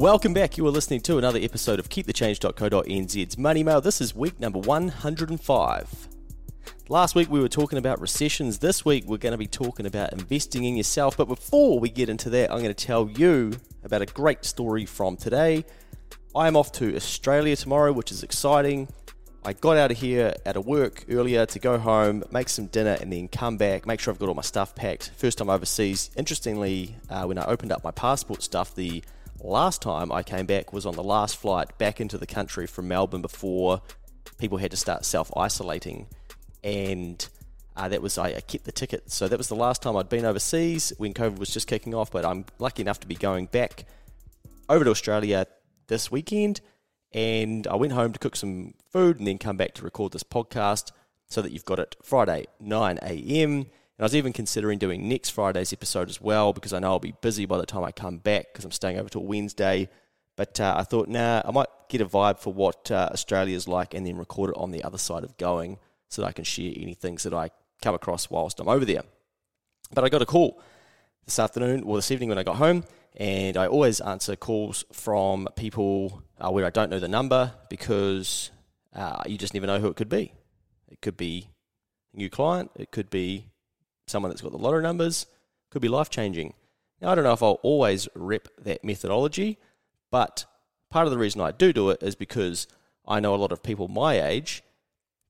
Welcome back. You are listening to another episode of KeepTheChange.co.nz's Money Mail. This is week number 105. Last week we were talking about recessions. This week we're going to be talking about investing in yourself. But before we get into that, I'm going to tell you about a great story from today. I am off to Australia tomorrow, which is exciting. I got out of here out of work earlier to go home, make some dinner, and then come back, make sure I've got all my stuff packed. First time overseas. Interestingly, uh, when I opened up my passport stuff, the last time I came back was on the last flight back into the country from Melbourne before people had to start self isolating. And uh, that was, I, I kept the ticket. So that was the last time I'd been overseas when COVID was just kicking off. But I'm lucky enough to be going back over to Australia this weekend. And I went home to cook some food and then come back to record this podcast so that you've got it Friday, 9 a.m. And I was even considering doing next Friday's episode as well because I know I'll be busy by the time I come back because I'm staying over till Wednesday. But uh, I thought, nah, I might get a vibe for what uh, Australia's like and then record it on the other side of going so that I can share any things that I come across whilst I'm over there. But I got a call this afternoon or this evening when I got home, and I always answer calls from people uh, where I don't know the number because uh, you just never know who it could be. It could be a new client, it could be someone that's got the lottery numbers, could be life changing. Now, I don't know if I'll always rep that methodology, but part of the reason I do do it is because I know a lot of people my age,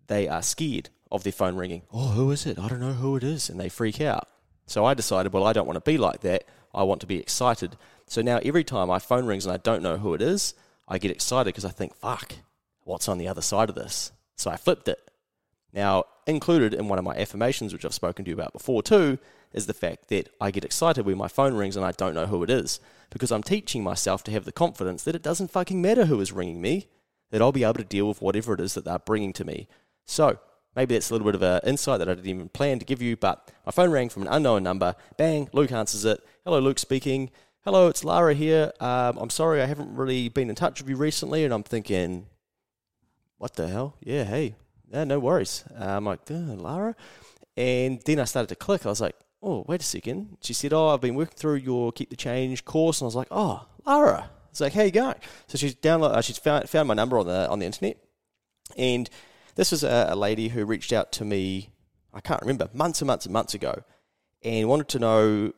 they are scared of their phone ringing. Oh, who is it? I don't know who it is. And they freak out. So I decided, well, I don't want to be like that. I want to be excited. So now every time my phone rings and I don't know who it is, I get excited because I think, fuck, what's on the other side of this? So I flipped it. Now, included in one of my affirmations, which I've spoken to you about before too, is the fact that I get excited when my phone rings and I don't know who it is. Because I'm teaching myself to have the confidence that it doesn't fucking matter who is ringing me, that I'll be able to deal with whatever it is that they're bringing to me. So, maybe that's a little bit of an insight that I didn't even plan to give you, but my phone rang from an unknown number. Bang, Luke answers it. Hello, Luke speaking. Hello, it's Lara here. Um, I'm sorry I haven't really been in touch with you recently, and I'm thinking, what the hell? Yeah, hey, yeah, no worries. Uh, I'm like, Lara? And then I started to click. I was like, oh, wait a second. She said, oh, I've been working through your Keep the Change course. And I was like, oh, Lara. It's like, how you going? So she's download, uh, she's found, found my number on the, on the internet. And this was a, a lady who reached out to me, I can't remember, months and months and months ago, and wanted to know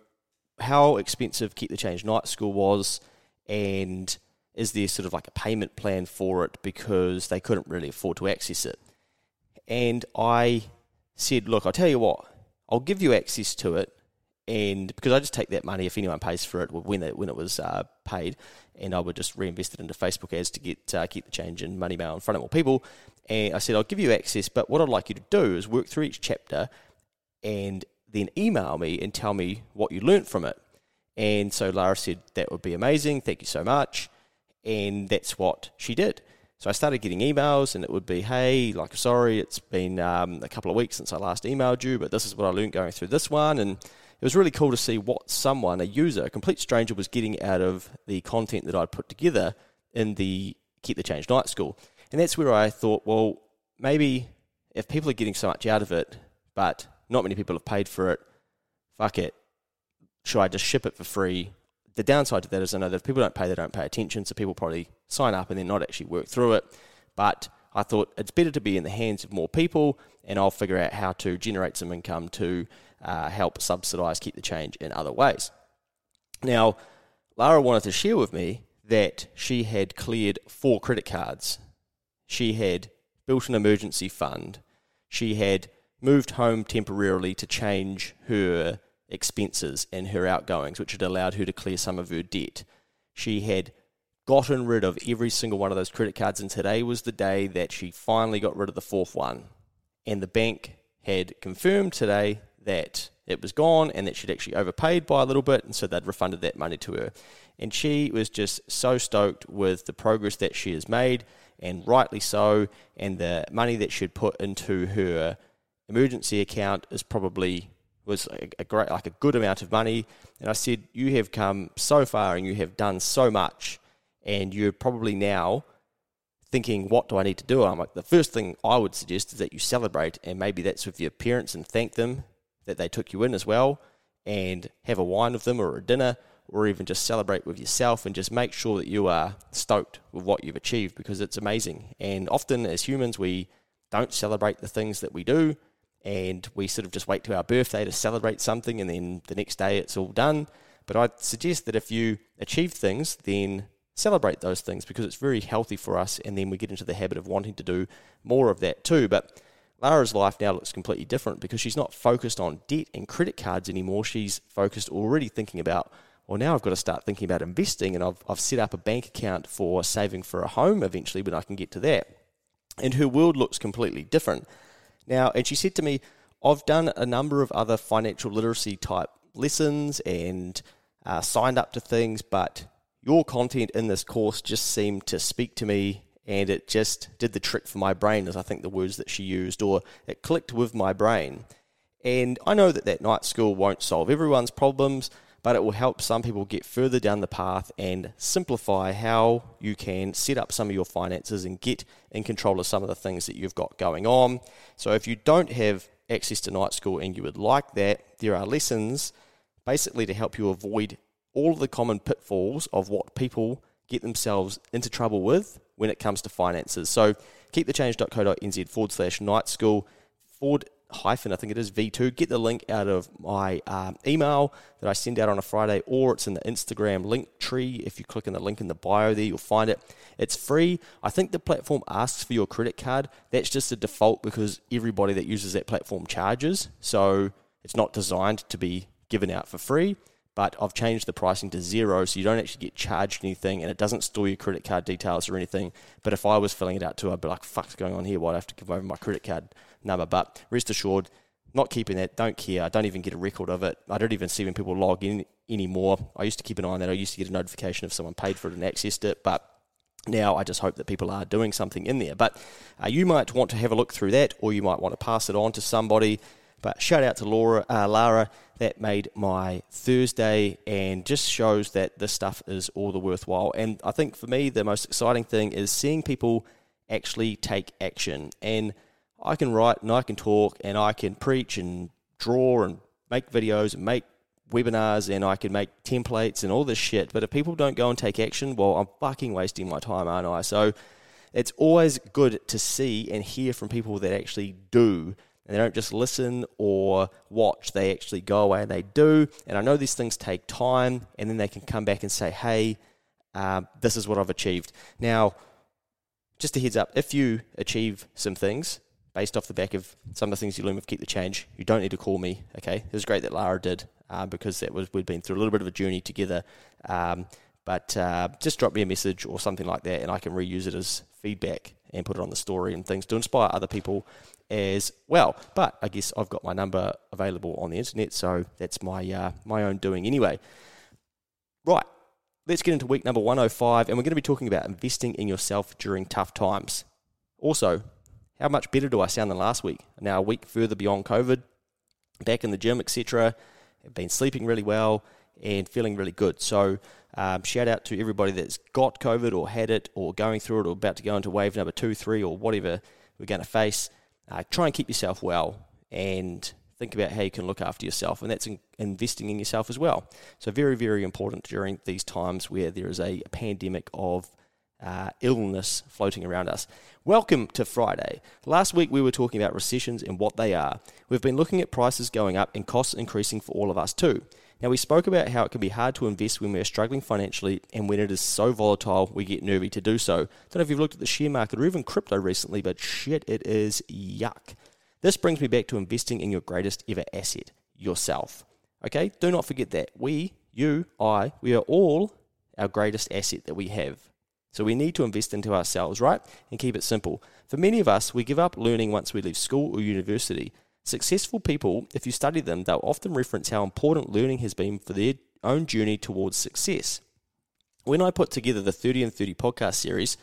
how expensive Keep the Change Night School was and is there sort of like a payment plan for it because they couldn't really afford to access it. And I said, look, I'll tell you what, I'll give you access to it. And because I just take that money if anyone pays for it when it, when it was uh, paid, and I would just reinvest it into Facebook ads to get uh, keep the change in money mail in front of more people. And I said, I'll give you access, but what I'd like you to do is work through each chapter and then email me and tell me what you learnt from it. And so Lara said, That would be amazing. Thank you so much. And that's what she did. So I started getting emails, and it would be, hey, like, sorry, it's been um, a couple of weeks since I last emailed you, but this is what I learned going through this one. And it was really cool to see what someone, a user, a complete stranger, was getting out of the content that I'd put together in the Keep the Change Night School. And that's where I thought, well, maybe if people are getting so much out of it, but not many people have paid for it, fuck it. Should I just ship it for free the downside to that is I know that if people don't pay, they don't pay attention. So people probably sign up and then not actually work through it. But I thought it's better to be in the hands of more people, and I'll figure out how to generate some income to uh, help subsidise, keep the change in other ways. Now, Lara wanted to share with me that she had cleared four credit cards. She had built an emergency fund. She had moved home temporarily to change her expenses and her outgoings, which had allowed her to clear some of her debt. She had gotten rid of every single one of those credit cards, and today was the day that she finally got rid of the fourth one. And the bank had confirmed today that it was gone and that she'd actually overpaid by a little bit, and so they'd refunded that money to her. And she was just so stoked with the progress that she has made, and rightly so, and the money that she'd put into her emergency account is probably was a, great, like a good amount of money. And I said, You have come so far and you have done so much, and you're probably now thinking, What do I need to do? I'm like, The first thing I would suggest is that you celebrate, and maybe that's with your parents and thank them that they took you in as well, and have a wine with them or a dinner or even just celebrate with yourself and just make sure that you are stoked with what you've achieved because it's amazing. And often as humans, we don't celebrate the things that we do and we sort of just wait to our birthday to celebrate something and then the next day it's all done. But I'd suggest that if you achieve things, then celebrate those things because it's very healthy for us and then we get into the habit of wanting to do more of that too. But Lara's life now looks completely different because she's not focused on debt and credit cards anymore. She's focused already thinking about, well, now I've got to start thinking about investing and I've, I've set up a bank account for saving for a home eventually, when I can get to that. And her world looks completely different. Now, and she said to me, I've done a number of other financial literacy type lessons and uh, signed up to things, but your content in this course just seemed to speak to me and it just did the trick for my brain, as I think the words that she used, or it clicked with my brain. And I know that that night school won't solve everyone's problems, but it will help some people get further down the path and simplify how you can set up some of your finances and get in control of some of the things that you've got going on. So if you don't have access to night school and you would like that, there are lessons basically to help you avoid all of the common pitfalls of what people get themselves into trouble with when it comes to finances. So keepthechange.co.nz forward slash night school forward hyphen, I think it is V2. Get the link out of my um, email that I send out on a Friday, or it's in the Instagram link tree. If you click on the link in the bio there, you'll find it. It's free. I think the platform asks for your credit card. That's just a default because everybody that uses that platform charges. So it's not designed to be given out for free but I've changed the pricing to zero so you don't actually get charged anything and it doesn't store your credit card details or anything. But if I was filling it out too, I'd be like, fuck's going on here? Why do I have to give over my credit card number? But rest assured, not keeping that, don't care. I don't even get a record of it. I don't even see when people log in anymore. I used to keep an eye on that. I used to get a notification if someone paid for it and accessed it, but now I just hope that people are doing something in there. But uh, you might want to have a look through that, or you might want to pass it on to somebody but shout out to Laura, uh, Lara, that made my Thursday and just shows that this stuff is all the worthwhile. And I think for me, the most exciting thing is seeing people actually take action. And I can write and I can talk and I can preach and draw and make videos and make webinars and I can make templates and all this shit. But if people don't go and take action, well, I'm fucking wasting my time, aren't I? So it's always good to see and hear from people that actually do and they don't just listen or watch, they actually go away and they do. And I know these things take time, and then they can come back and say, hey, uh, this is what I've achieved. Now, just a heads up if you achieve some things based off the back of some of the things you learn with Keep the Change, you don't need to call me, okay? It was great that Lara did uh, because that was we'd been through a little bit of a journey together. Um, but uh, just drop me a message or something like that, and I can reuse it as feedback and put it on the story and things to inspire other people as well. But I guess I've got my number available on the internet, so that's my uh, my own doing anyway. Right, let's get into week number 105, and we're going to be talking about investing in yourself during tough times. Also, how much better do I sound than last week? Now, a week further beyond COVID, back in the gym, etc. I've been sleeping really well and feeling really good. So, um, shout out to everybody that's got COVID or had it or going through it or about to go into wave number two, three, or whatever we're going to face. Uh, try and keep yourself well and think about how you can look after yourself, and that's in investing in yourself as well. So, very, very important during these times where there is a pandemic of uh, illness floating around us. Welcome to Friday. Last week we were talking about recessions and what they are. We've been looking at prices going up and costs increasing for all of us too. Now, we spoke about how it can be hard to invest when we're struggling financially and when it is so volatile, we get nervy to do so. Don't know if you've looked at the share market or even crypto recently, but shit, it is yuck. This brings me back to investing in your greatest ever asset, yourself. Okay, do not forget that. We, you, I, we are all our greatest asset that we have. So we need to invest into ourselves, right? And keep it simple. For many of us, we give up learning once we leave school or university. Successful people, if you study them, they'll often reference how important learning has been for their own journey towards success. When I put together the 30 in 30 podcast series,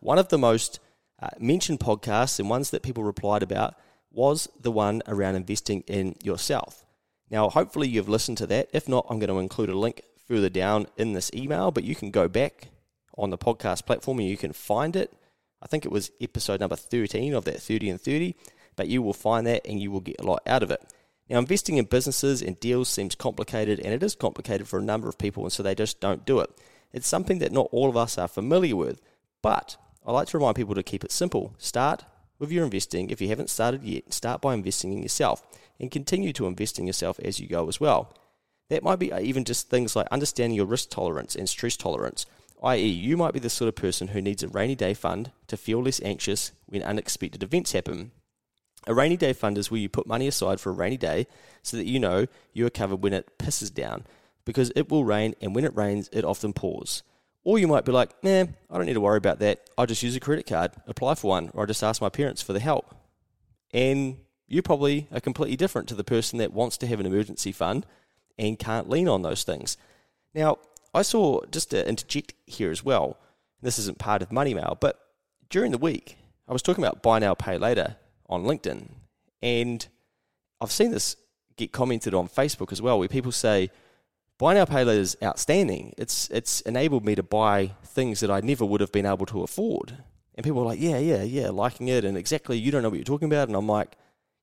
one of the most uh, mentioned podcasts and ones that people replied about was the one around investing in yourself. Now, hopefully, you've listened to that. If not, I'm going to include a link further down in this email, but you can go back on the podcast platform and you can find it. I think it was episode number 13 of that 30 in 30 but you will find that and you will get a lot out of it. Now, investing in businesses and deals seems complicated, and it is complicated for a number of people, and so they just don't do it. It's something that not all of us are familiar with, but I like to remind people to keep it simple. Start with your investing. If you haven't started yet, start by investing in yourself and continue to invest in yourself as you go as well. That might be even just things like understanding your risk tolerance and stress tolerance, i.e., you might be the sort of person who needs a rainy day fund to feel less anxious when unexpected events happen. A rainy day fund is where you put money aside for a rainy day so that you know you are covered when it pisses down because it will rain and when it rains, it often pours. Or you might be like, nah, I don't need to worry about that. I'll just use a credit card, apply for one, or I just ask my parents for the help. And you probably are completely different to the person that wants to have an emergency fund and can't lean on those things. Now, I saw, just to interject here as well, this isn't part of Money Mail, but during the week, I was talking about buy now, pay later on LinkedIn. And I've seen this get commented on Facebook as well, where people say, Buy now, pay later is outstanding. It's, it's enabled me to buy things that I never would have been able to afford. And people are like, yeah, yeah, yeah, liking it. And exactly, you don't know what you're talking about. And I'm like,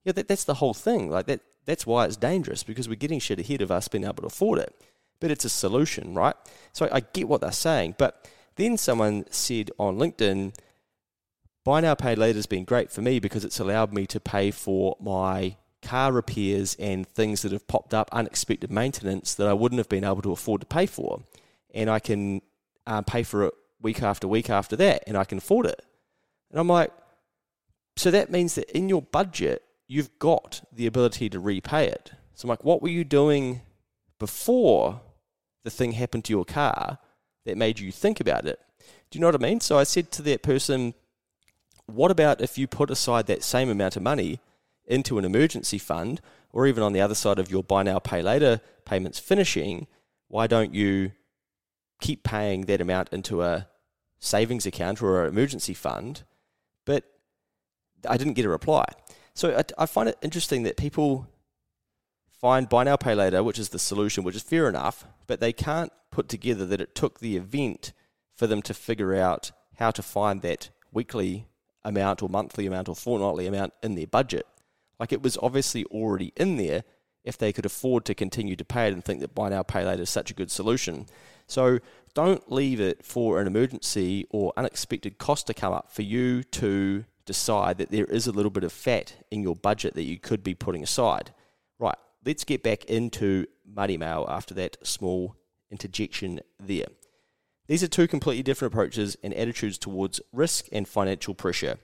yeah, that, that's the whole thing. Like that, that's why it's dangerous because we're getting shit ahead of us being able to afford it. But it's a solution, right? So I get what they're saying. But then someone said on LinkedIn, Buy now, pay later has been great for me because it's allowed me to pay for my car repairs and things that have popped up, unexpected maintenance that I wouldn't have been able to afford to pay for. And I can um, pay for it week after week after that, and I can afford it. And I'm like, so that means that in your budget, you've got the ability to repay it. So I'm like, what were you doing before the thing happened to your car that made you think about it? Do you know what I mean? So I said to that person, what about if you put aside that same amount of money into an emergency fund, or even on the other side of your buy now, pay later payments finishing? Why don't you keep paying that amount into a savings account or an emergency fund? But I didn't get a reply. So I, I find it interesting that people find buy now, pay later, which is the solution, which is fair enough, but they can't put together that it took the event for them to figure out how to find that weekly amount or monthly amount or fortnightly amount in their budget. Like it was obviously already in there if they could afford to continue to pay it and think that buy now, pay later is such a good solution. So don't leave it for an emergency or unexpected cost to come up for you to decide that there is a little bit of fat in your budget that you could be putting aside. Right, let's get back into Money Mail after that small interjection there. These are two completely different approaches and attitudes towards risk and financial pressure.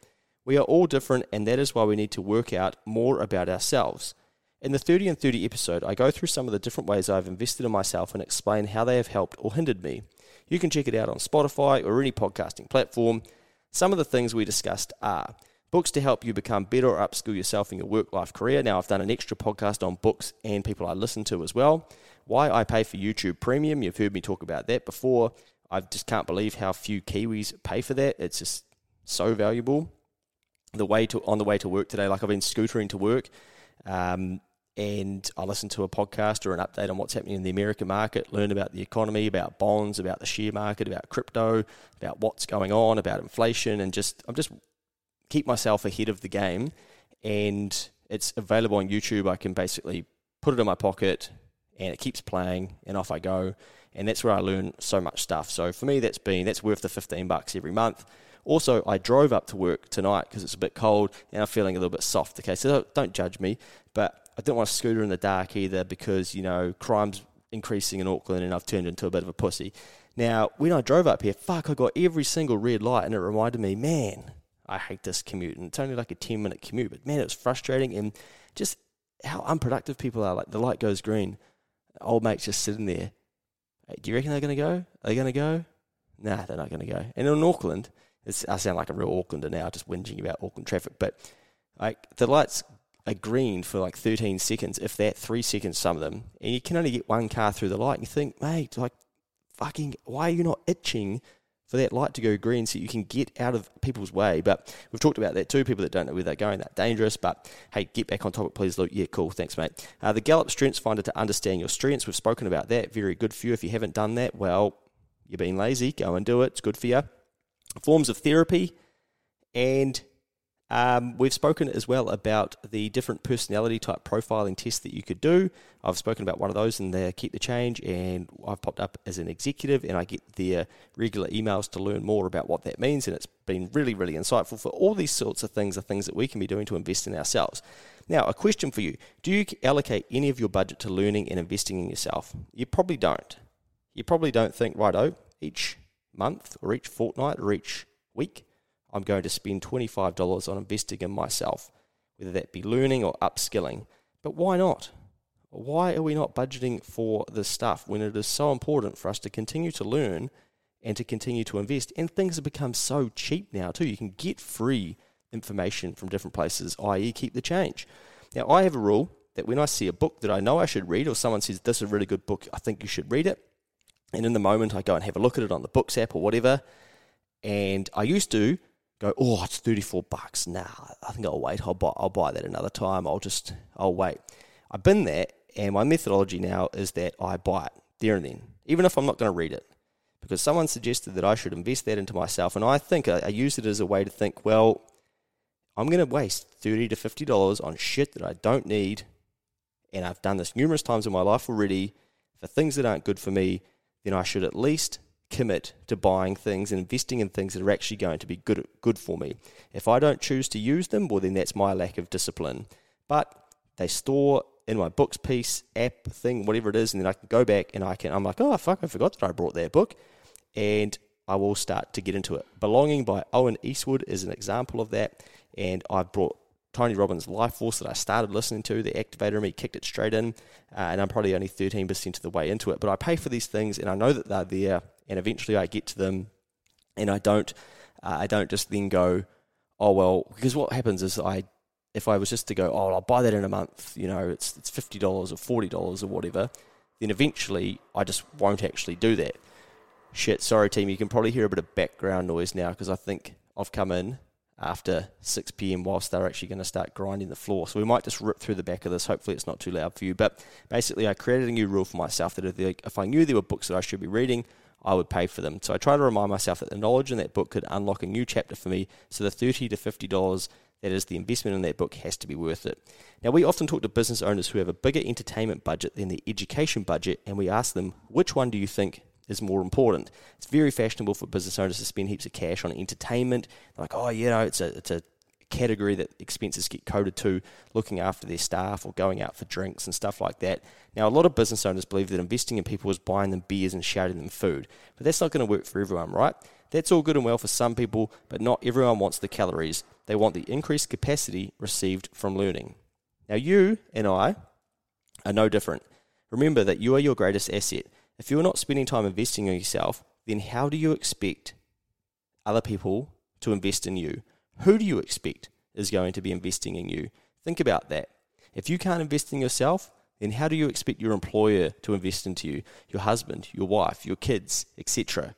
We are all different, and that is why we need to work out more about ourselves. In the 30 in 30 episode, I go through some of the different ways I've invested in myself and explain how they have helped or hindered me. You can check it out on Spotify or any podcasting platform. Some of the things we discussed are books to help you become better or upskill yourself in your work life career. Now, I've done an extra podcast on books and people I listen to as well. Why I pay for YouTube Premium, you've heard me talk about that before. I just can't believe how few Kiwis pay for that. It's just so valuable. The way to on the way to work today, like I've been scootering to work, um, and I listen to a podcast or an update on what's happening in the American market, learn about the economy, about bonds, about the share market, about crypto, about what's going on, about inflation, and just I'm just keep myself ahead of the game. And it's available on YouTube. I can basically put it in my pocket, and it keeps playing, and off I go and that's where I learn so much stuff. So for me, that's been that's worth the fifteen bucks every month. Also, I drove up to work tonight because it's a bit cold and I'm feeling a little bit soft. Okay, so don't judge me, but I didn't want to scooter in the dark either because you know crime's increasing in Auckland and I've turned into a bit of a pussy. Now, when I drove up here, fuck, I got every single red light and it reminded me, man, I hate this commute. And it's only like a 10 minute commute, but man, it was frustrating and just how unproductive people are. Like the light goes green, old mate's just sitting there do you reckon they're going to go? Are they going to go? Nah, they're not going to go. And in Auckland, I sound like a real Aucklander now, just whinging about Auckland traffic. But like the lights are green for like 13 seconds, if that, three seconds, some of them, and you can only get one car through the light. And you think, mate, like, fucking, why are you not itching for that light to go green so you can get out of people's way. But we've talked about that too. People that don't know where they're going, that dangerous. But hey, get back on topic, please, Luke. Yeah, cool. Thanks, mate. Uh, the Gallup Strengths Finder to understand your strengths. We've spoken about that. Very good for you. If you haven't done that, well, you're being lazy. Go and do it. It's good for you. Forms of therapy and Um, we've spoken as well about the different personality type profiling tests that you could do. I've spoken about one of those in the Keep the Change, and I've popped up as an executive, and I get their regular emails to learn more about what that means, and it's been really, really insightful for all these sorts of things are things that we can be doing to invest in ourselves. Now, a question for you Do you allocate any of your budget to learning and investing in yourself? You probably don't. You probably don't think, right, oh, each month or each fortnight or each week, I'm going to spend $25 on investing in myself, whether that be learning or upskilling. But why not? Why are we not budgeting for this stuff when it is so important for us to continue to learn and to continue to invest? And things have become so cheap now, too. You can get free information from different places, i.e., keep the change. Now, I have a rule that when I see a book that I know I should read, or someone says, This is a really good book, I think you should read it, and in the moment I go and have a look at it on the Books app or whatever, and I used to go, oh, it's 34 bucks. Nah, I think I'll wait. I'll buy, I'll buy that another time. I'll just, I'll wait. I've been there, and my methodology now is that I buy it there and then, even if I'm not going to read it. Because someone suggested that I should invest that into myself, and I think I, I use it as a way to think, well, I'm going to waste 30 to $50 on shit that I don't need, and I've done this numerous times in my life already for things that aren't good for me, then I should at least commit to buying things and investing in things that are actually going to be good good for me. If I don't choose to use them, well then that's my lack of discipline. But they store in my books piece, app thing, whatever it is, and then I can go back and I can I'm like, oh fuck, I forgot that I brought that book. And I will start to get into it. Belonging by Owen Eastwood is an example of that. And I've brought Tony Robbins' Life Force that I started listening to, the activator in me kicked it straight in, uh, and I'm probably only 13% of the way into it. But I pay for these things, and I know that they're there, and eventually I get to them, and I don't, uh, I don't just then go, oh well, because what happens is I, if I was just to go, oh, I'll buy that in a month, you know, it's it's fifty dollars or forty dollars or whatever, then eventually I just won't actually do that. Shit, sorry team, you can probably hear a bit of background noise now because I think I've come in after 6 p.m. whilst they're actually going to start grinding the floor. So we might just rip through the back of this. Hopefully, it's not too loud for you. But basically, I created a new rule for myself that if I knew there were books that I should be reading, I would pay for them. So I try to remind myself that the knowledge in that book could unlock a new chapter for me. So the 30 to $50 that is the investment in that book has to be worth it. Now, we often talk to business owners who have a bigger entertainment budget than the education budget, and we ask them, which one do you think is more important. It's very fashionable for business owners to spend heaps of cash on entertainment. They're like, oh, you know, it's a it's a category that expenses get coded to looking after their staff or going out for drinks and stuff like that. Now, a lot of business owners believe that investing in people is buying them beers and shouting them food, but that's not going to work for everyone, right? That's all good and well for some people, but not everyone wants the calories. They want the increased capacity received from learning. Now, you and I are no different. Remember that you are your greatest asset. If you're not spending time investing in yourself, then how do you expect other people to invest in you? Who do you expect is going to be investing in you? Think about that. If you can't invest in yourself, then how do you expect your employer to invest into you, your husband, your wife, your kids, etc.?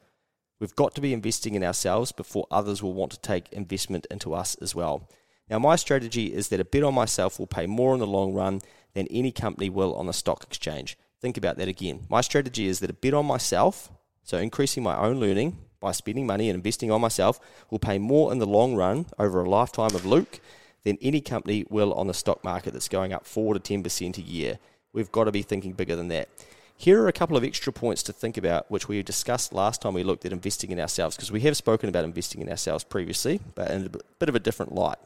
We've got to be investing in ourselves before others will want to take investment into us as well. Now, my strategy is that a bet on myself will pay more in the long run than any company will on the stock exchange. Think about that again. My strategy is that a bet on myself, so increasing my own learning by spending money and investing on myself, will pay more in the long run over a lifetime of Luke than any company will on the stock market that's going up 4 to 10% a year. We've got to be thinking bigger than that. Here are a couple of extra points to think about, which we discussed last time we looked at investing in ourselves, because we have spoken about investing in ourselves previously, but in a bit of a different light.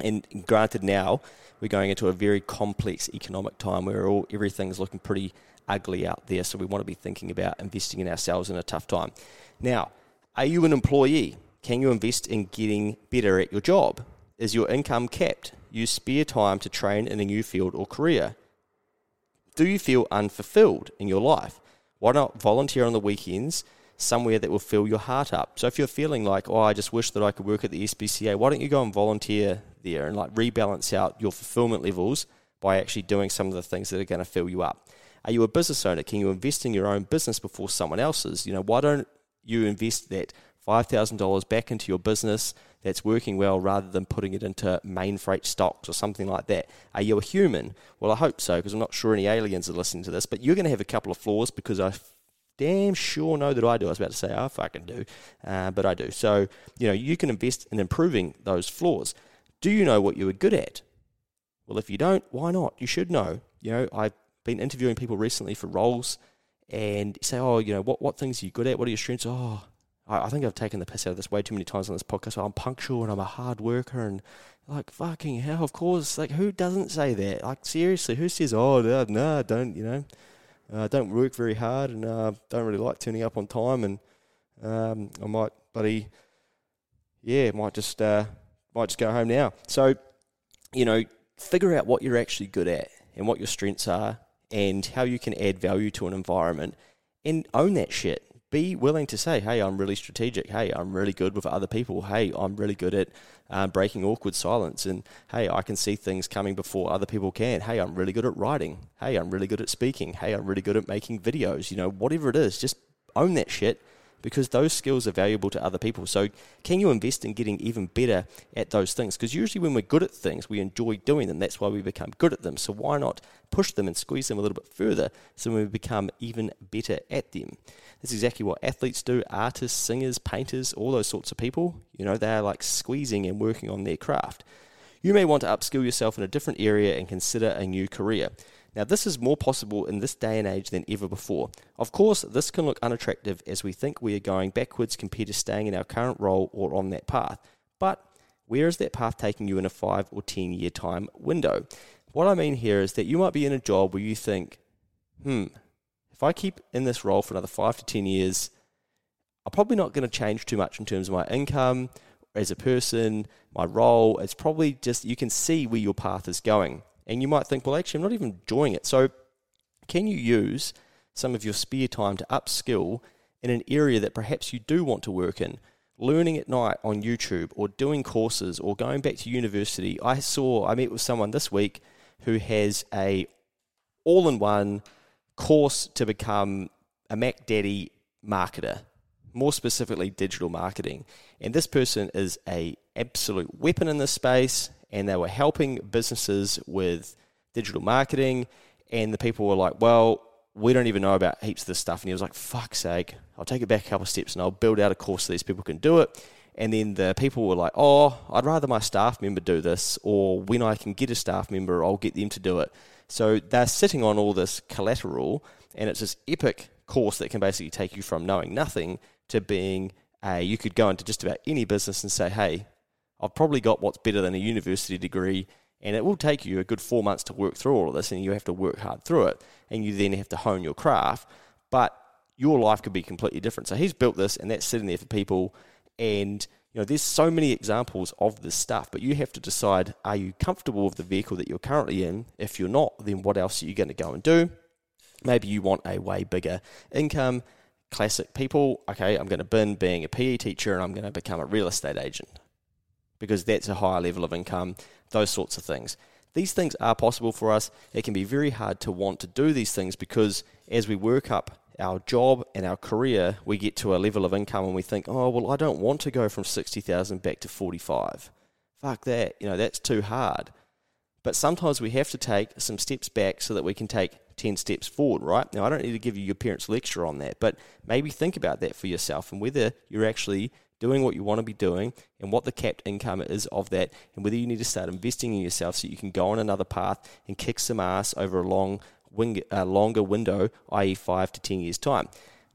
And granted, now we're going into a very complex economic time where all everything's looking pretty ugly out there. So we want to be thinking about investing in ourselves in a tough time. Now, are you an employee? Can you invest in getting better at your job? Is your income capped? Use spare time to train in a new field or career. Do you feel unfulfilled in your life? Why not volunteer on the weekends somewhere that will fill your heart up? So if you're feeling like, oh, I just wish that I could work at the SPCA, why don't you go and volunteer there and like rebalance out your fulfillment levels by actually doing some of the things that are going to fill you up. Are you a business owner? Can you invest in your own business before someone else's? You know, why don't you invest that $5,000 back into your business that's working well rather than putting it into Mainfreight stocks or something like that? Are you a human? Well, I hope so because I'm not sure any aliens are listening to this, but you're going to have a couple of flaws because I damn sure know that I do. I was about to say I fucking do, uh, but I do. So you know you can invest in improving those flaws. Do you know what you are good at? Well, if you don't, why not? You should know. You know, I've been interviewing people recently for roles, and say, oh, you know, what what things are you good at? What are your strengths? Oh, I, I think I've taken the piss out of this way too many times on this podcast. I'm punctual and I'm a hard worker and like fucking hell, of course. Like who doesn't say that? Like seriously, who says, oh no, no don't you know? Uh, don't work very hard and uh, don't really like turning up on time and um, I might, buddy, yeah, might just uh, might just go home now. So, you know, figure out what you're actually good at and what your strengths are and how you can add value to an environment and own that shit be willing to say, hey, I'm really strategic. Hey, I'm really good with other people. Hey, I'm really good at um, breaking awkward silence. And hey, I can see things coming before other people can. Hey, I'm really good at writing. Hey, I'm really good at speaking. Hey, I'm really good at making videos. You know, whatever it is, just own that shit because those skills are valuable to other people. So, can you invest in getting even better at those things? Because usually, when we're good at things, we enjoy doing them. That's why we become good at them. So, why not push them and squeeze them a little bit further so we become even better at them? That's exactly what athletes do artists, singers, painters, all those sorts of people. You know, they're like squeezing and working on their craft. You may want to upskill yourself in a different area and consider a new career. Now, this is more possible in this day and age than ever before. Of course, this can look unattractive as we think we are going backwards compared to staying in our current role or on that path. But where is that path taking you in a five or 10 year time window? What I mean here is that you might be in a job where you think, hmm, if I keep in this role for another five to 10 years, I'm probably not going to change too much in terms of my income as a person, my role. It's probably just you can see where your path is going. And you might think, well, actually, I'm not even enjoying it. So, can you use some of your spare time to upskill in an area that perhaps you do want to work in? Learning at night on YouTube or doing courses or going back to university. I saw, I met with someone this week who has a all in one course to become a Mac Daddy marketer, more specifically digital marketing. And this person is a absolute weapon in this space and they were helping businesses with digital marketing. And the people were like, well, we don't even know about heaps of this stuff. And he was like, fuck's sake, I'll take it back a couple of steps and I'll build out a course so these people can do it. And then the people were like, oh, I'd rather my staff member do this, or when I can get a staff member, I'll get them to do it. So they're sitting on all this collateral, and it's this epic course that can basically take you from knowing nothing to being a, you could go into just about any business and say, hey, I've probably got what's better than a university degree, and it will take you a good four months to work through all of this, and you have to work hard through it, and you then have to hone your craft. But your life could be completely different. So he's built this, and that's sitting there for people. And you know, there's so many examples of this stuff, but you have to decide: are you comfortable with the vehicle that you're currently in? If you're not, then what else are you going to go and do? Maybe you want a way bigger income. Classic people. Okay, I'm going to bin being a PE teacher, and I'm going to become a real estate agent because that's a higher level of income, those sorts of things. These things are possible for us. It can be very hard to want to do these things because as we work up our job and our career, we get to a level of income and we think, oh, well, I don't want to go from 60,000 back to 45. Fuck that. You know, that's too hard. But sometimes we have to take some steps back so that we can take 10 steps forward, right? Now, I don't need to give you your parents' lecture on that, but maybe think about that for yourself and whether you're actually doing what you want to be doing and what the capped income is of that, and whether you need to start investing in yourself so you can go on another path and kick some ass over a long, wing, uh, longer window, i.e., five to 10 years' time.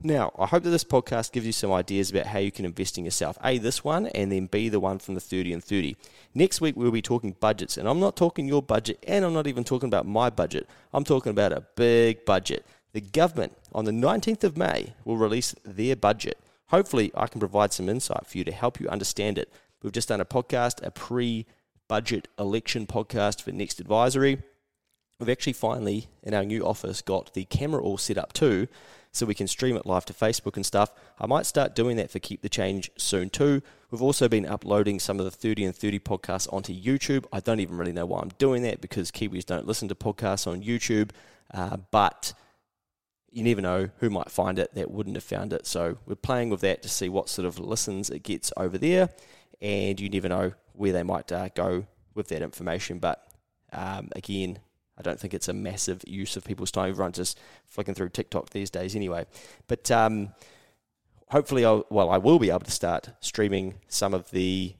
Now, I hope that this podcast gives you some ideas about how you can invest in yourself. A, this one, and then B, the one from the 30 in 30. Next week, we'll be talking budgets, and I'm not talking your budget, and I'm not even talking about my budget. I'm talking about a big budget. The government, on the 19th of May, will release their budget. Hopefully, I can provide some insight for you to help you understand it. We've just done a podcast, a pre budget election podcast for Next Advisory. We've actually finally, in our new office, got the camera all set up too, so we can stream it live to Facebook and stuff. I might start doing that for Keep the Change soon too. We've also been uploading some of the 30 in 30 podcasts onto YouTube. I don't even really know why I'm doing that because Kiwis don't listen to podcasts on YouTube, uh, but you never know who might find it that wouldn't have found it. So we're playing with that to see what sort of listens it gets over there, and you never know where they might uh, go with that information. But um, again, I don't think it's a massive use of people's time. Everyone's just flicking through TikTok these days anyway. But um, hopefully, I'll, well, I will be able to start streaming some of the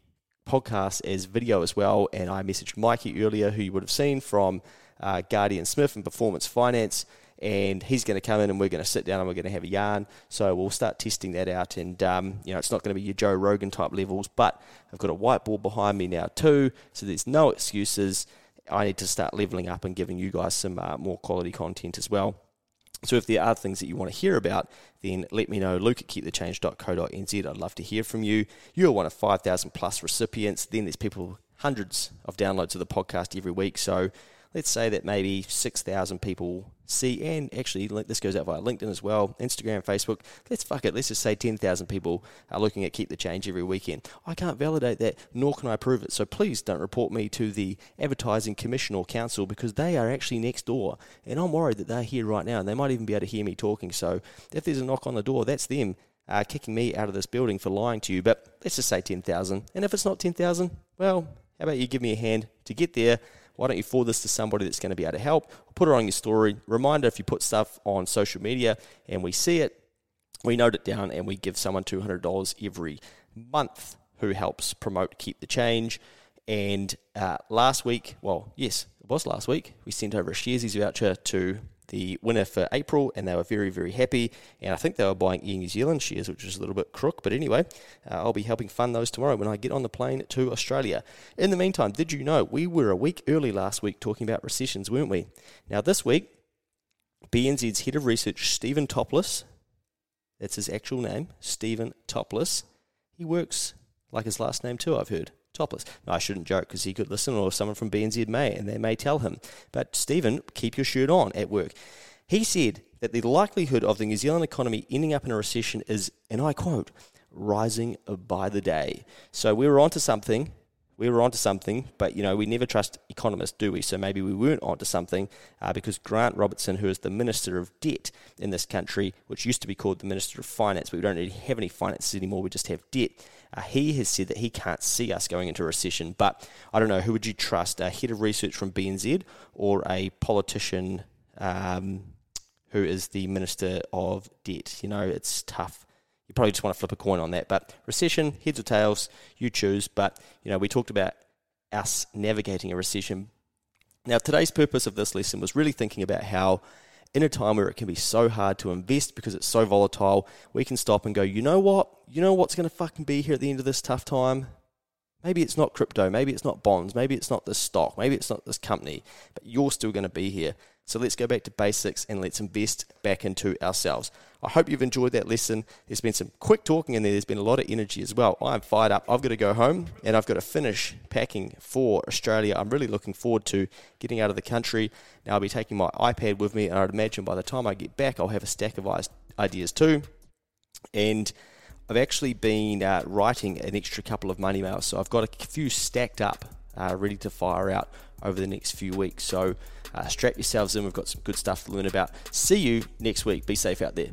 podcasts as video as well. And I messaged Mikey earlier, who you would have seen from uh, Guardian Smith and Performance Finance. And he's going to come in and we're going to sit down and we're going to have a yarn. So we'll start testing that out. And, um, you know, it's not going to be your Joe Rogan type levels, but I've got a whiteboard behind me now too. So there's no excuses. I need to start leveling up and giving you guys some uh, more quality content as well. So if there are things that you want to hear about, then let me know. Luke at keepthechange.co.nz. I'd love to hear from you. You're one of 5,000 plus recipients. Then there's people, hundreds of downloads of the podcast every week. So let's say that maybe 6,000 people see, and actually this goes out via LinkedIn as well, Instagram, Facebook. Let's fuck it. Let's just say 10,000 people are looking at Keep the Change every weekend. I can't validate that, nor can I prove it. So please don't report me to the Advertising Commission or Council because they are actually next door. And I'm worried that they're here right now and they might even be able to hear me talking. So if there's a knock on the door, that's them. Uh, kicking me out of this building for lying to you, but let's just say 10,000. And if it's not 10,000, well, how about you give me a hand to get there? Why don't you forward this to somebody that's going to be able to help? Put it on your story. Reminder if you put stuff on social media and we see it, we note it down and we give someone $200 every month who helps promote Keep the Change. And uh, last week, well, yes, it was last week, we sent over a Sharesies voucher to the winner for April, and they were very, very happy. And I think they were buying Air New Zealand shares, which is a little bit crook. But anyway, uh, I'll be helping fund those tomorrow when I get on the plane to Australia. In the meantime, did you know we were a week early last week talking about recessions, weren't we? Now, this week, BNZ's head of research, Stephen Toplis, that's his actual name, Stephen Toplis, he works like his last name too, I've heard topless. No, I shouldn't joke because he could listen, or someone from BNZ may, and they may tell him. But Stephen, keep your shirt on at work. He said that the likelihood of the New Zealand economy ending up in a recession is, and I quote, rising by the day. So we were onto something we were onto something, but you know we never trust economists, do we? So maybe we weren't onto something uh, because Grant Robertson, who is the Minister of Debt in this country, which used to be called the Minister of Finance, but we don't really have any finances anymore. We just have debt. Uh, he has said that he can't see us going into recession. But I don't know who would you trust, a head of research from BNZ or a politician um, who is the Minister of Debt? You know, it's tough you probably just want to flip a coin on that. But recession, heads or tails, you choose. But you know, we talked about us navigating a recession. Now, today's purpose of this lesson was really thinking about how, in a time where it can be so hard to invest because it's so volatile, we can stop and go, you know what? You know what's going to fucking be here at the end of this tough time? Maybe it's not crypto, maybe it's not bonds, maybe it's not this stock, maybe it's not this company, but you're still going to be here. So let's go back to basics and let's invest back into ourselves. I hope you've enjoyed that lesson. There's been some quick talking in there, there's been a lot of energy as well. I'm fired up. I've got to go home and I've got to finish packing for Australia. I'm really looking forward to getting out of the country. Now, I'll be taking my iPad with me, and I'd imagine by the time I get back, I'll have a stack of ideas too. And I've actually been uh, writing an extra couple of money mails, so I've got a few stacked up, uh, ready to fire out over the next few weeks. So uh, strap yourselves in. We've got some good stuff to learn about. See you next week. Be safe out there.